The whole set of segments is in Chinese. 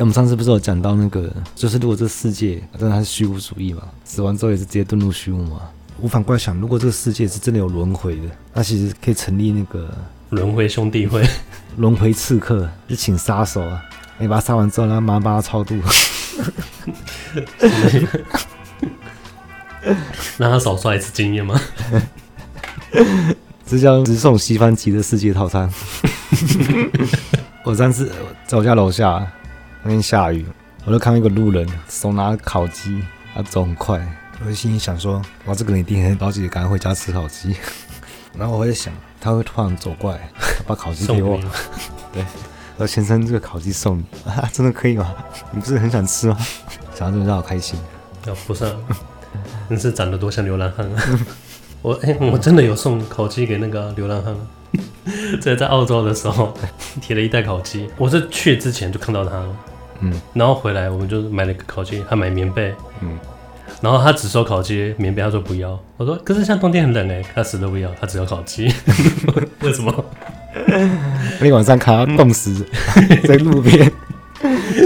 我们上次不是有讲到那个，就是如果这个世界真的它是虚无主义嘛，死完之后也是直接遁入虚无嘛。我反过来想，如果这个世界是真的有轮回的，那其实可以成立那个轮回兄弟会，轮回刺客，就请杀手啊，你把他杀完之后，然后马上帮他超度，让他少刷一次经验吗？这叫直送西方极的世界套餐。我上次在我家楼下，那天下雨，我就看到一个路人手拿烤鸡，他走很快，我就心里想说：哇，这个人一定很着急，赶快回家吃烤鸡。然后我在想，他会突然走过来，把烤鸡给我。对，我说先生，这个烤鸡送你啊，真的可以吗？你不是很想吃吗？想到这个让我开心。啊不是，你是长得多像流浪汉啊！我哎、欸，我真的有送烤鸡给那个流浪汉。这在澳洲的时候，提了一袋烤鸡。我是去之前就看到他了，嗯，然后回来我们就买了一个烤鸡，他买棉被，嗯，然后他只收烤鸡，棉被他说不要。我说可是像冬天很冷哎，他死都不要，他只要烤鸡。为什么？那晚上看到冻死在路边，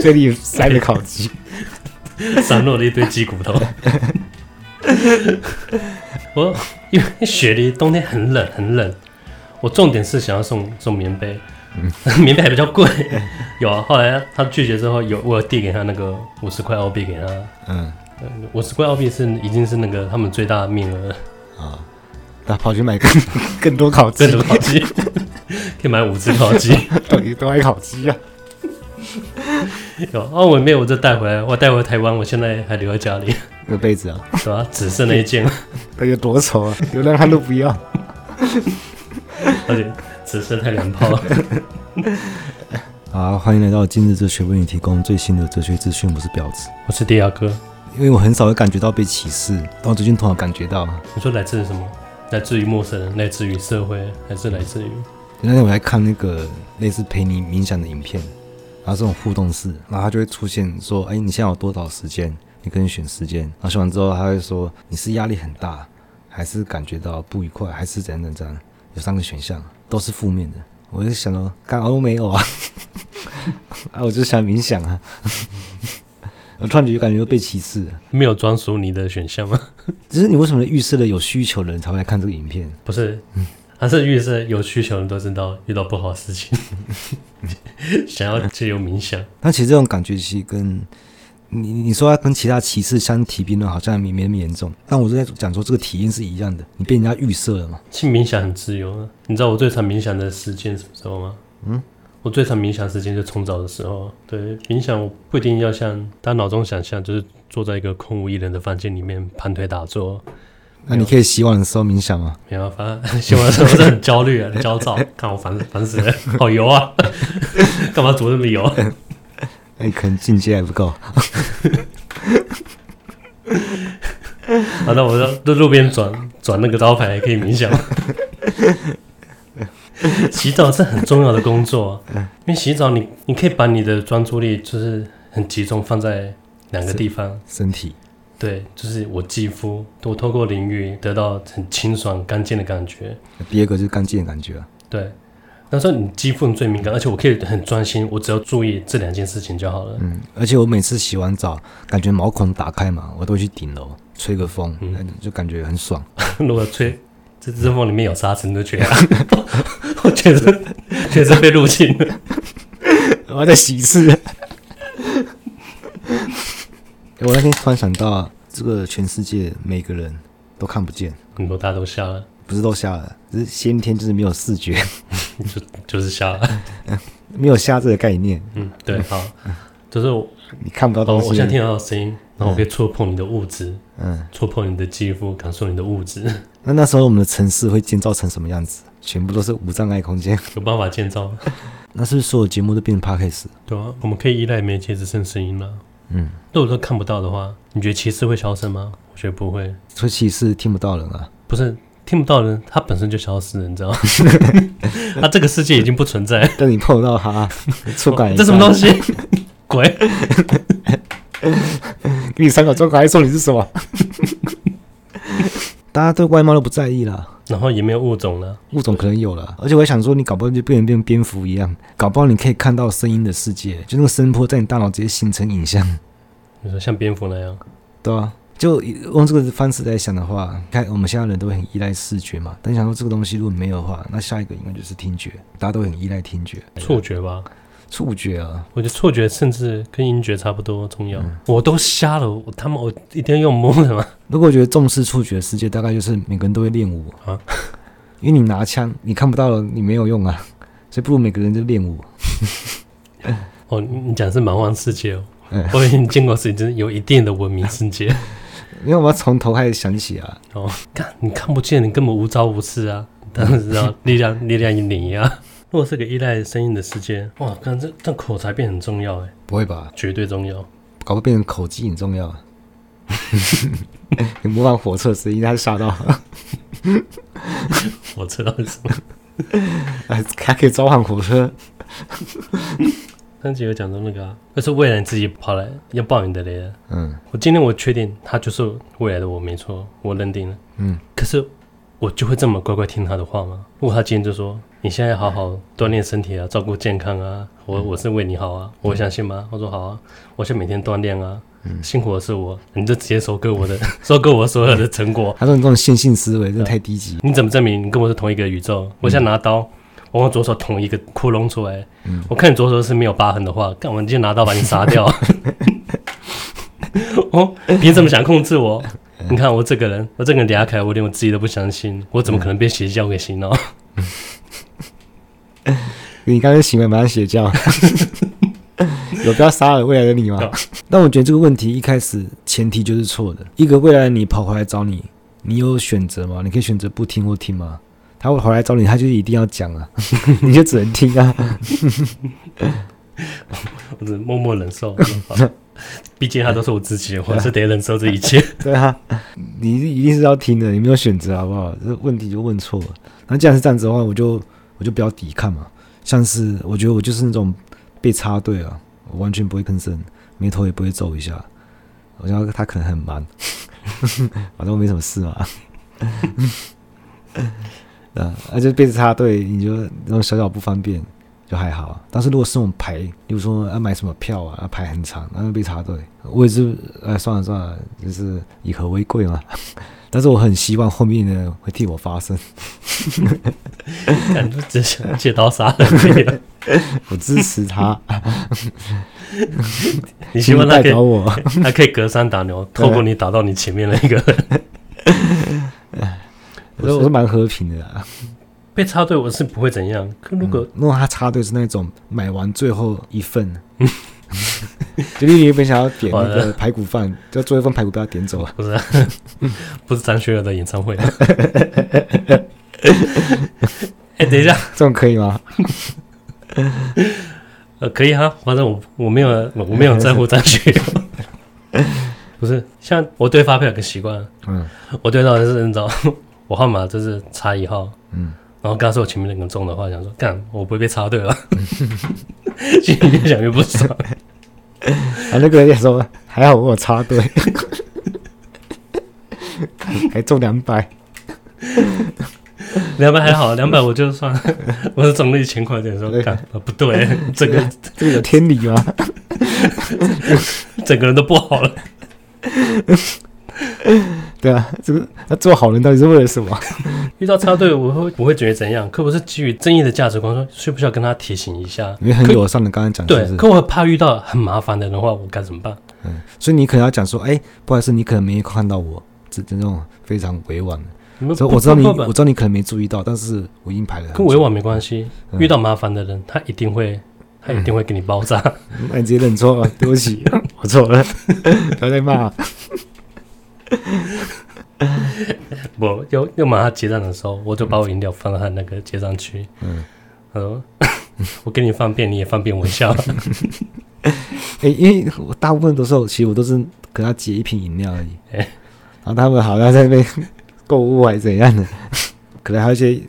嘴里塞着烤鸡，散落了一堆鸡骨头。我因为雪梨冬天很冷很冷。我重点是想要送送棉被，嗯、棉被还比较贵，有啊。后来他拒绝之后，有我递给他那个五十块澳币给他，嗯，五十块澳币是已经是那个他们最大的面额了啊。他跑去买更更多烤鸡，更多烤鸡，可以买五只烤鸡，等于多爱烤鸡啊。有澳门被我这带回来，我带回台湾，我现在还留在家里。那被子啊，是吧？只剩那一件，那有多丑啊！流浪汉都不要。而且只剩太凉泡了。好，欢迎来到今日哲学，为你提供最新的哲学资讯。我是婊子，我是迪亚哥。因为我很少会感觉到被歧视，但我最近突然感觉到。你说来自什么？来自于陌生人，来自于社会，还是来自于？那天我在看那个类似陪你冥想的影片，然后这种互动式，然后他就会出现说：“哎，你现在有多少时间？你可以选时间。”然后选完之后，他会说：“你是压力很大，还是感觉到不愉快，还是怎样怎样？”有三个选项，都是负面的。我就想到，刚好都没有啊，啊，我就想冥想啊。我突然就感觉被歧视了。没有专属你的选项吗？只是你为什么预设了有需求的人才会来看这个影片？不是，他是预设有需求的人都知道遇到不好的事情，想要借由冥想。但其实这种感觉其实跟。你你说要跟其他骑士相提并论，好像没没那么严重。但我是在讲说这个体验是一样的，你被人家预设了嘛？去冥想很自由啊！你知道我最常冥想的时间什么时候吗？嗯，我最常冥想时间就冲澡的时候。对，冥想我不一定要像大家脑中想象，就是坐在一个空无一人的房间里面盘腿打坐。那你可以洗碗的时候冥想吗？没有，反正洗碗的时候是很焦虑啊，很焦躁，看我烦烦死了，好油啊！干嘛煮那么油？你可能境界还不够。好，那我在路边转转那个招牌，可以冥想。洗澡是很重要的工作，因为洗澡你你可以把你的专注力就是很集中放在两个地方，身体。对，就是我肌肤，我透过淋浴得到很清爽干净的感觉。第二个就是干净的感觉啊。对。他说：“你肌肤最敏感，而且我可以很专心，我只要注意这两件事情就好了。嗯，而且我每次洗完澡，感觉毛孔打开嘛，我都会去顶楼吹个风，嗯，就感觉很爽。如果吹这只风里面有沙子，你都觉得，我觉得确实被入侵了。我要再洗一次。我那天突然想到，这个全世界每个人都看不见，很多大家都笑了，不是都瞎了，只是先天就是没有视觉。”就就是瞎了，没有瞎这个概念。嗯，对，好，就是 你看不到东西，我现在听到声音，然后我可以触碰你的物质，嗯，触碰你的肌肤，感受你的物质。那那时候我们的城市会建造成什么样子？全部都是无障碍空间，有办法建造？那是不是所有节目都变成 Podcast？对啊，我们可以依赖媒介只剩声音了。嗯，如果说看不到的话，你觉得歧视会消失吗？我觉得不会，所以歧视听不到人啊？不是。听不到人，他本身就消失了，你知道吗？他 这个世界已经不存在。但你碰到他，触感这什么东西？鬼！给你三个触感，还说你是什么？大家对外貌都不在意了。然后也没有物种了，物种可能有了，而且我还想说，你搞不好就变成变蝙蝠一样，搞不好你可以看到声音的世界，就那个声波在你大脑直接形成影像。你说像蝙蝠那样？对啊，就用这个方式来想的话，看我们现在人都很依赖视觉嘛，但想说这个东西如果没有的话，那下一个应该就是听觉，大家都很依赖听觉、触觉吧。触觉啊，我觉得触觉甚至跟音觉差不多重要。嗯、我都瞎了，我他们我一定要用摸的吗？如果我觉得重视触觉的世界，大概就是每个人都会练武啊。因为你拿枪，你看不到了，你没有用啊，所以不如每个人就练武。哦，你讲的是蛮荒世界哦，嗯、我已经见过是已经有一定的文明世界。因为我要从头开始想起啊。哦，看你看不见，你根本无招无式啊，但是知道力量力量一你啊。如果是个依赖声音的世界，哇，看这这口才变很重要哎，不会吧？绝对重要，搞不好变成口技很重要。你模仿火车声音，他吓到。火车到底什么？还还可以召唤火车。上集有讲到那个、啊，那是未来自己跑来要抱你的雷。嗯，我今天我确定他就是未来的我，没错，我认定了。嗯，可是我就会这么乖乖听他的话吗？如果他今天就说。你现在好好锻炼身体啊，照顾健康啊，我我是为你好啊，我相信吗？我说好啊，我现在每天锻炼啊，辛苦的是我，你就直接收割我的，收割我所有的成果。他说你这种线性思维真的太低级。你怎么证明你跟我是同一个宇宙？我现在拿刀，我用左手捅一个窟窿出来，我看你左手是没有疤痕的话，干我就拿刀把你杀掉。哦，你怎么想控制我？你看我这个人，我这个人离开，我连我自己都不相信，我怎么可能被邪教给洗脑？你刚才行为蛮像邪教，有必要杀了未来的你吗？但我觉得这个问题一开始前提就是错的。一个未来的你跑回来找你，你有选择吗？你可以选择不听或听吗？他会回来找你，他就一定要讲啊，你就只能听啊。我只能默默忍受，毕竟他都是我自己，我还是得忍受这一切。对啊，你一定是要听的，你没有选择，好不好？这问题就问错了。那既然是这样子的话，我就。我就不要抵抗嘛，像是我觉得我就是那种被插队啊，我完全不会吭声，眉头也不会皱一下。我觉得他可能很忙，反正我没什么事嘛。啊，而且被插队，你就那种小小不方便就还好。但是如果是那种排，比如说要买什么票啊，要排很长，然后被插队，我也是，哎，算了算了，就是以和为贵嘛。但是我很希望后面的人会替我发声，感觉只想借刀杀人。我支持他。你希望他可以，我 他可以隔山打牛，透过你打到你前面那个人。我是蛮和平的啦。被插队我是不会怎样，可如果、嗯、如果他插队是那种买完最后一份。就你原本想要点那个排骨饭，就做一份排骨不要点走啊？不是、啊，不是张学友的演唱会。哎，等一下，这种可以吗？呃，可以哈，反正我我没有我没有在乎张学友。不是，像我对发票有个习惯，嗯，我对到的是那种我号码就是差一号，嗯，然后刚刚说我前面那个中的话，想说干，我不会被插队了，心里越想越不爽。啊，那个人也说还好我有插队，还中两百，两百还好，两百我就算，我是中了一千块钱，说干啊不对，这个这个有天理吗？整个人都不好了。对啊，这个那做好人到底是为了什么？遇到插队，我会我会觉得怎样？可不是基于正义的价值观，说需不需要跟他提醒一下？因为很友善的刚刚讲，对，可我怕遇到很麻烦的人的话，我该怎么办？嗯，所以你可能要讲说，哎，不好意思，你可能没看到我，这这种非常委婉的。所以我知道你，我知道你可能没注意到，但是我已经排了。跟委婉没关系，遇到麻烦的人，他一定会，他一定会给你爆炸。那你直接认错吧，对不起，我错了，不要再骂。不，又又马上结账的时候，我就把我饮料放到他那个结账区。嗯，他说：“ 我给你方便，你也方便我一下。”哎、欸，因为我大部分的时候，其实我都是给他结一瓶饮料而已。哎、欸，然后他们好像在那边购物还是怎样的，可能还有一些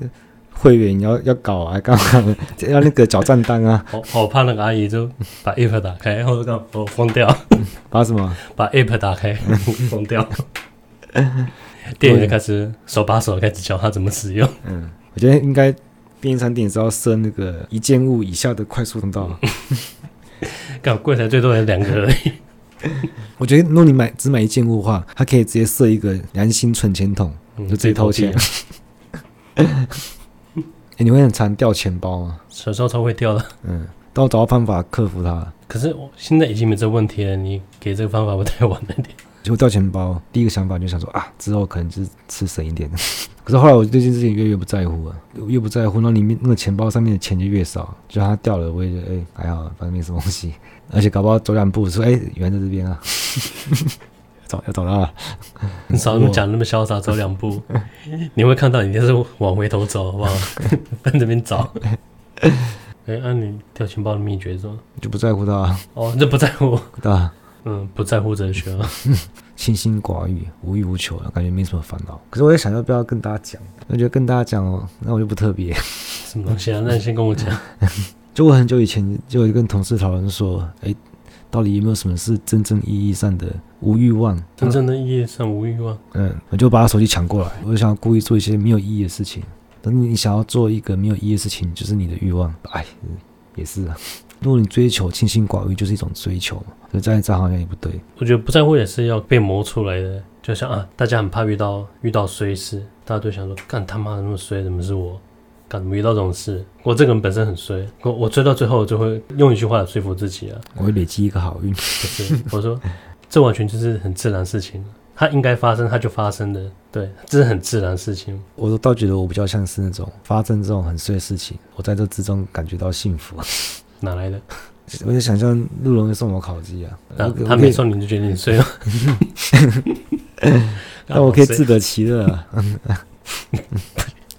会员要要搞啊，干嘛要那个缴账单啊。我我怕那个阿姨就把 app 打开，然后我我疯掉。把什么？把 app 打开，疯掉。店员就开始手把手开始教他怎么使用。嗯，我觉得应该便利商店是要设那个一件物以下的快速通道。刚好柜台最多有两个而已。我觉得如果你买只买一件物的话，它可以直接设一个良心存钱筒，就自己掏钱。哎、欸，你会很常掉钱包吗？小时候超会掉的。嗯，但我找到方法克服它。可是我现在已经没这个问题了，你给这个方法不太晚了点。就掉钱包，第一个想法就想说啊，之后可能就是吃省一点。可是后来我对这件事情越越不在乎了，越不在乎，那里面那个钱包上面的钱就越少。就它掉了，我也觉得哎还好，反正没什么东西。而且搞不好走两步说哎，原来在这边啊，找要找到了。你少那么讲那么潇洒，走两步，你会看到你就是往回头走，好不好？奔这边找。哎，那、啊、你掉钱包的秘诀是什么？就不在乎它。哦，这不在乎。对啊。嗯，不在乎哲学啊，清心寡欲，无欲无求，感觉没什么烦恼。可是我也想要不要跟大家讲？我觉得跟大家讲哦，那我就不特别。什么东西啊？那你先跟我讲。就我很久以前就跟同事讨论说，哎，到底有没有什么是真正意义上的无欲望？真正的意义上无欲望？嗯，我就把他手机抢过来，我就想要故意做一些没有意义的事情。等你想要做一个没有意义的事情，就是你的欲望。哎，也是啊。如果你追求清心寡欲，就是一种追求嘛。所以这样好像也不对。我觉得不在乎也是要被磨出来的。就像啊，大家很怕遇到遇到衰事，大家都想说，干他妈的那么衰，怎么是我？干遇到这种事？我这个人本身很衰，我我追到最后就会用一句话来说服自己啊，我会累积一个好运。不是，我说这完全就是很自然的事情，它应该发生，它就发生的。对，这是很自然的事情。我倒觉得我比较像是那种发生这种很衰的事情，我在这之中感觉到幸福。哪来的？我就想象陆龙会送我烤鸡啊，啊他没送你就觉得你衰了。那我可以自得其乐啊。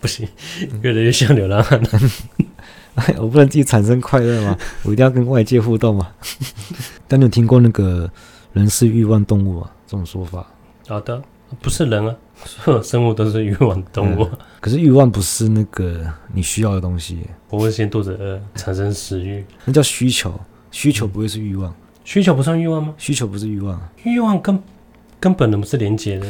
不行，越来越像流浪汉 了。我不能自己产生快乐吗？我一定要跟外界互动吗？但你有听过那个人是欲望动物啊？这种说法？好的，不是人啊。所 有生物都是欲望动物，嗯，可是欲望不是那个你需要的东西。我会先肚子饿，产生食欲，那叫需求。需求不会是欲望，嗯，需求不算欲望吗？需求不是欲望，欲望跟根本的不是连接的。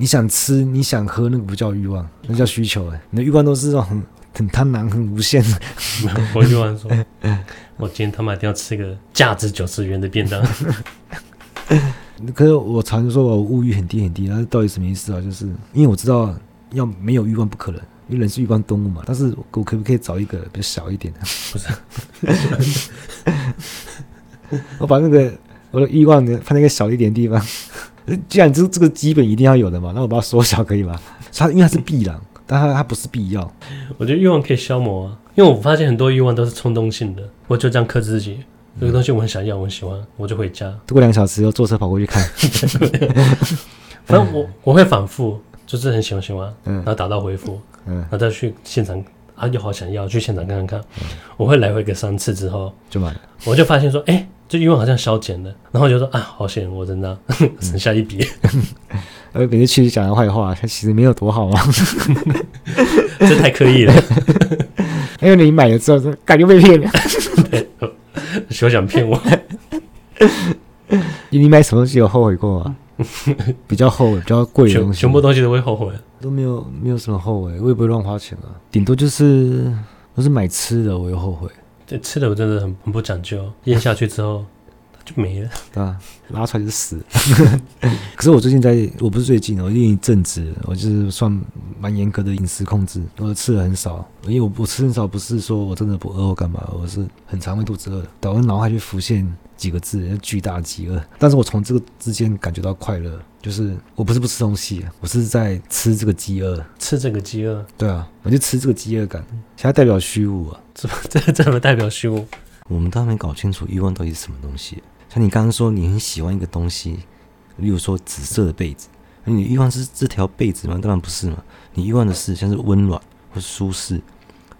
你想吃，你想喝，那个不叫欲望，那叫需求。哎，你的欲望都是那种很很贪婪、很无限的。我欲望说，我今天他妈一定要吃个价值九十元的便当。可是我常说我物欲很低很低，那到底什么意思啊？就是因为我知道要没有欲望不可能，因为人是欲望动物嘛。但是我可不可以找一个比较小一点的？不是，我把那个我的欲望呢放在一个小一点的地方。既然这这个基本一定要有的嘛，那我把它缩小可以吗？它因为它是必然，但它它不是必要。我觉得欲望可以消磨啊，因为我发现很多欲望都是冲动性的，我就这样克制自己。这个东西我很想要，我很喜欢，我就回家。度过两个小时，又坐车跑过去看。反正我我会反复，就是很喜欢喜欢，然后打到回复，然后再去现场啊，又好想要去现场看看看。我会来回个三次之后就买了，我就发现说，哎，这欲望好像消减了，然后就说啊，好险，我真的省下一笔。呃，别人去讲的坏话，他其实没有多好啊，这太刻意了。因为你买了之后，感觉被骗了。休想骗我！你买什么东西有后悔过吗？比较后悔，比较贵的东西，全部东西都会后悔，都没有没有什么后悔，我也不会乱花钱啊。顶多就是都是买吃的，我有后悔。对，吃的我真的很很不讲究，咽下去之后就没了，对吧？拉出来就死。可是我最近在，我不是最近，我一阵子，我就是算蛮严格的饮食控制，我吃的很少。因为我我吃很少，不是说我真的不饿或干嘛，我是很常会肚子饿，导致脑海就浮现几个字：巨大饥饿。但是我从这个之间感觉到快乐，就是我不是不吃东西，我是在吃这个饥饿，吃这个饥饿。对啊，我就吃这个饥饿感，现在代表虚无啊？这这怎么代表虚无？我们都还没搞清楚欲望到底是什么东西。像你刚刚说你很喜欢一个东西，例如说紫色的被子，那你欲望是这条被子吗？当然不是嘛。你欲望的是像是温暖或舒适，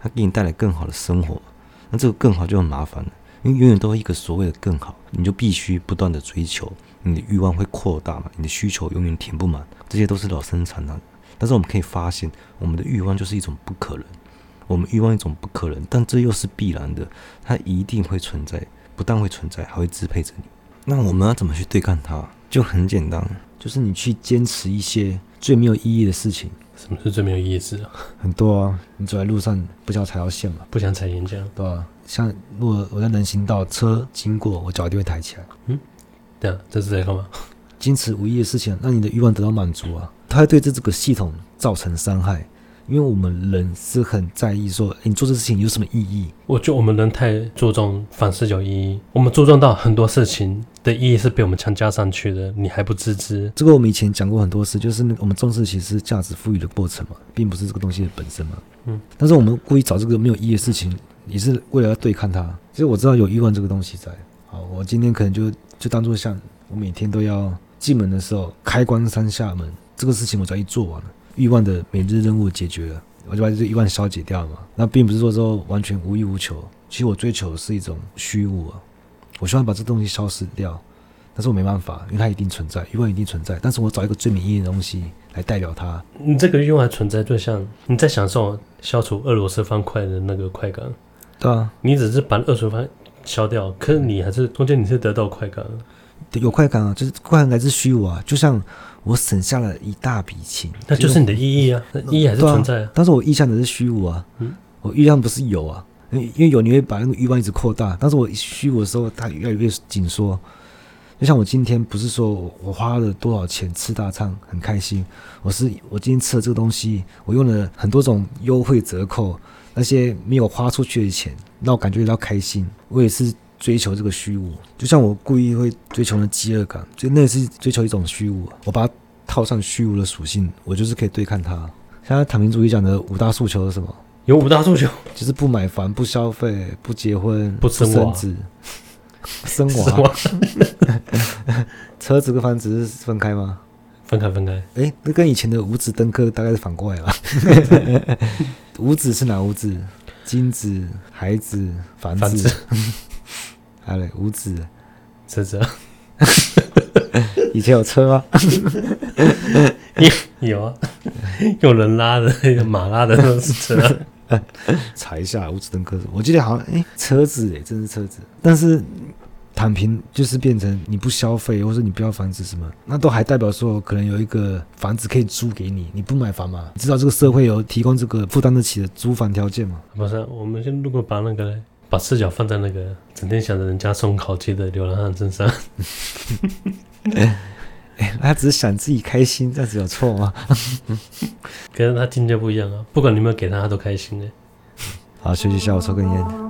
它给你带来更好的生活。那这个更好就很麻烦了，因为永远都有一个所谓的更好，你就必须不断的追求，你的欲望会扩大嘛，你的需求永远填不满，这些都是老生常谈。但是我们可以发现，我们的欲望就是一种不可能，我们欲望一种不可能，但这又是必然的，它一定会存在。不但会存在，还会支配着你。那我们要怎么去对抗它？就很简单，就是你去坚持一些最没有意义的事情。什么是最没有意义的事啊？很多啊，你走在路上不想踩到线嘛？不想踩岩浆，对吧、啊？像如果我在人行道，车经过，我脚一定会抬起来。嗯，对啊，这是在干嘛？坚持无意义的事情，让你的欲望得到满足啊！它会对这这个系统造成伤害，因为我们人是很在意说，你做这事情有什么意义？我觉得我们人太注重凡事有意义，我们注重到很多事情的意义是被我们强加上去的，你还不自知。这个我们以前讲过很多次，就是那我们重视其实是价值赋予的过程嘛，并不是这个东西的本身嘛。嗯，但是我们故意找这个没有意义的事情，也是为了要对抗它。其实我知道有欲望这个东西在，好，我今天可能就就当做像我每天都要。进门的时候，开关三下门，这个事情我只要一做完了，欲望的每日任务解决了，我就把这欲望消解掉了嘛。那并不是说说完全无欲无求，其实我追求的是一种虚无啊。我希望把这东西消失掉，但是我没办法，因为它一定存在，欲望一定存在。但是我找一个最没意义的东西来代表它。你这个欲望还存在，就像你在享受消除俄罗斯方块的那个快感。对啊，你只是把俄罗斯方消掉，可是你还是中间你是得到快感。有快感啊，就是快感来自虚无啊，就像我省下了一大笔钱，那就是你的意义啊，那意义还是存在啊。啊但是我意向的是虚无啊，嗯，我意向不是有啊，因为有你会把那个欲望一直扩大，但是我虚无的时候，它越来越紧缩。就像我今天不是说我花了多少钱吃大餐很开心，我是我今天吃了这个东西，我用了很多种优惠折扣，那些没有花出去的钱，让我感觉到开心。我也是。追求这个虚无，就像我故意会追求的饥饿感，就那是追求一种虚无。我把它套上虚无的属性，我就是可以对抗它。现在躺平主义讲的五大诉求是什么？有五大诉求，就是不买房、不消费、不结婚、不 生娃、生娃。车子跟房子是分开吗？分开，分开。哎，那跟以前的五子登科大概是反过来了。五子是哪五子？金子、孩子、房子。好嘞，五子车子，以前有车吗？有有啊，有人拉的，有马拉的都是车。查一下五子登科，我记得好像哎、欸，车子哎、欸，真是车子。但是躺平就是变成你不消费，或者你不要房子什么，那都还代表说可能有一个房子可以租给你，你不买房嘛？你知道这个社会有提供这个负担得起的租房条件吗？不是，我们先如果把那个。把视角放在那个整天想着人家送烤鸡的流浪汉身上，他只是想自己开心，这样子有错吗？可是他境界不一样啊，不管你有没有给他，他都开心哎。好，休息一下，我抽根烟。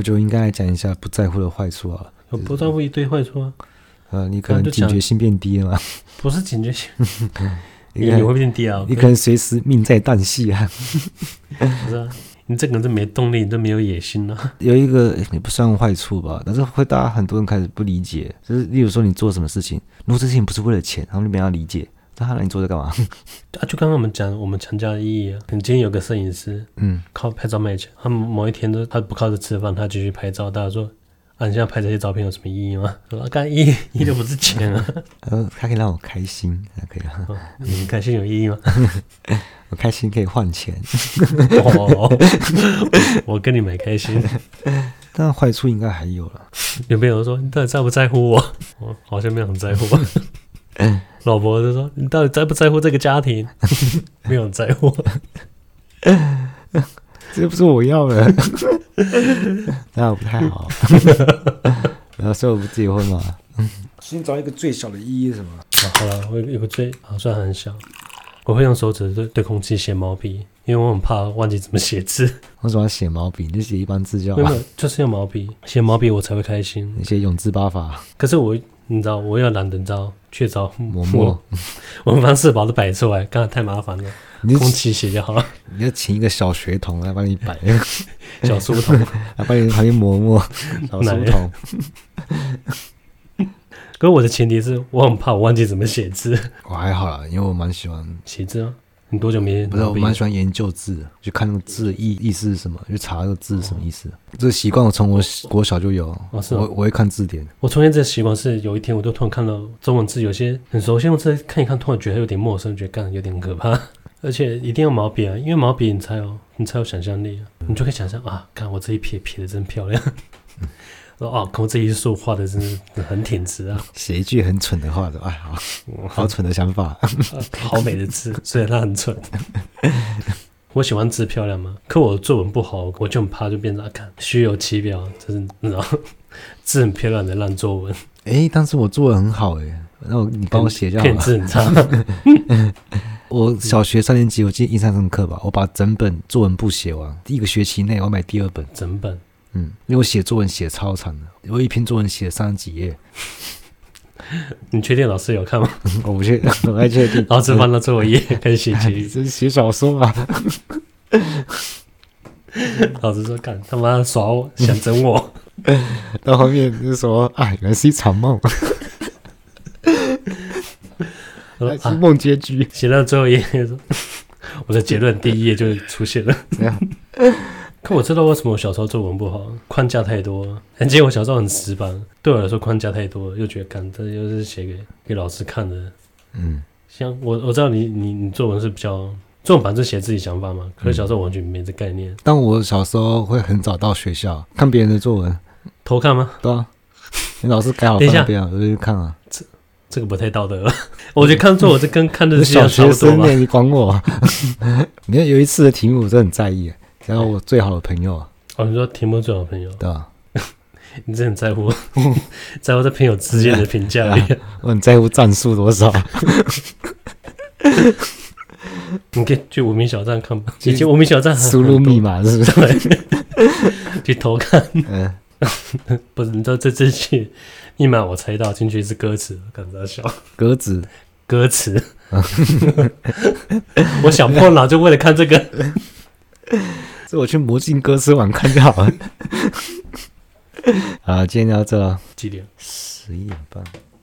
我就应该来讲一下不在乎的坏处啊。我不在乎一堆坏处啊。呃，你可能警觉性变低了嘛？不是警觉性，你你会变低啊？你可能随时命在旦夕啊。不是啊，你这个人就没动力，你就没有野心了啊。有一个也不算坏处吧，但是会大家很多人开始不理解，就是例如说你做什么事情，如果这事情不是为了钱，他们就没法理解。那他让你做这干嘛？啊，就刚刚我们讲我们强加的意义啊。你今天有个摄影师，嗯，靠拍照卖钱，他某一天都他不靠着吃饭，他继续拍照，大家说。啊，你现在拍这些照片有什么意义吗？说干意义，意义都不是钱啊。呃，他可以让我开心，还可以啊。你开心有意义吗？我开心可以换钱。哦，我跟你买开心。但坏处应该还有了。有没有人说你到底在不在乎我？我好像没有很在乎。老婆就说你到底在不在乎这个家庭？没有在乎。这不是我要的。那不太好，然后说我不结婚嘛？先找一个最小的意义是什么？啊、好了，我有个最好算很小，我会用手指对对空气写毛笔，因为我很怕忘记怎么写字。我怎么写毛笔？你就写一般字就好。没有，就是用毛笔写毛笔，我才会开心。你写永字八法。可是我，你知道，我要懒得招，却找磨墨。我们方式把它摆出来，刚才太麻烦了。你空气写就好了。你要请一个小学童来帮你摆，小书童 来帮你旁边磨磨。小书童。可是我的前提是我很怕我忘记怎么写字。我还好啦，因为我蛮喜欢写字啊。你多久没？不是，我蛮喜欢研究字，就看那个字意意思是什么，就查那个字是什么意思。哦、这个习惯我从我国小就有。哦，是、哦、我我会看字典。我从前这个习惯是有一天，我就突然看到中文字有些很熟悉，用字看一看，突然觉得有点陌生，觉得干有点可怕。而且一定要毛笔啊，因为毛笔你才有你才有想象力啊，你就可以想象啊，看我这一撇撇的真漂亮，说哦，看我这一竖画的真是 很挺直啊，写一句很蠢的话，哎，好，好蠢的想法，好美的字，虽然它很蠢。我喜欢字漂亮吗，可我作文不好，我就很怕就变成看虚有其表，就是然后字很漂亮的烂作文。哎，但是我作文很好哎，那我你帮我写就好了。字很差。我小学三年级，我记得印象深刻吧？我把整本作文簿写完，第一个学期内我买第二本。整本，嗯，因为我写作文写超长的，我一篇作文写了三十几页。你确定老师有看吗？我不确定，我还确定。老师翻到最后一页 开始写题，这是写小说啊。老师说：“干他妈耍我，想整我。”到后面就说：“啊，原来是一场梦。”梦结局写到最后一页，我的结论第一页就出现了。这样，可我知道为什么我小时候作文不好，框架太多。而且我小时候很死板，对我来说框架太多，又觉得干这又是写给给老师看的。嗯，像我我知道你你你作文是比较作文，反正写自己想法嘛。可是小时候完全没这概念。但我小时候会很早到学校看别人的作文，偷看吗？对啊，你老师改好放那边，我就去看啊。这这个不太道德了，我觉得看作文这跟看的小学生，你管我？你看有一次的题目我真的很在意，然后我最好的朋友哦，你说题目最好的朋友，对啊，你真的很在乎，在乎这朋友之间的评价，我很在乎战术多少。你可以去无名小站看吧，以前无名小站输入密码是不是？去偷看，嗯，不是，你知道这这些。密码我猜到，进去是歌词，感到笑。歌词，歌词。我想破脑就为了看这个。这我去魔镜歌词网看就好了。好，今天就到这了。几点？十一点半。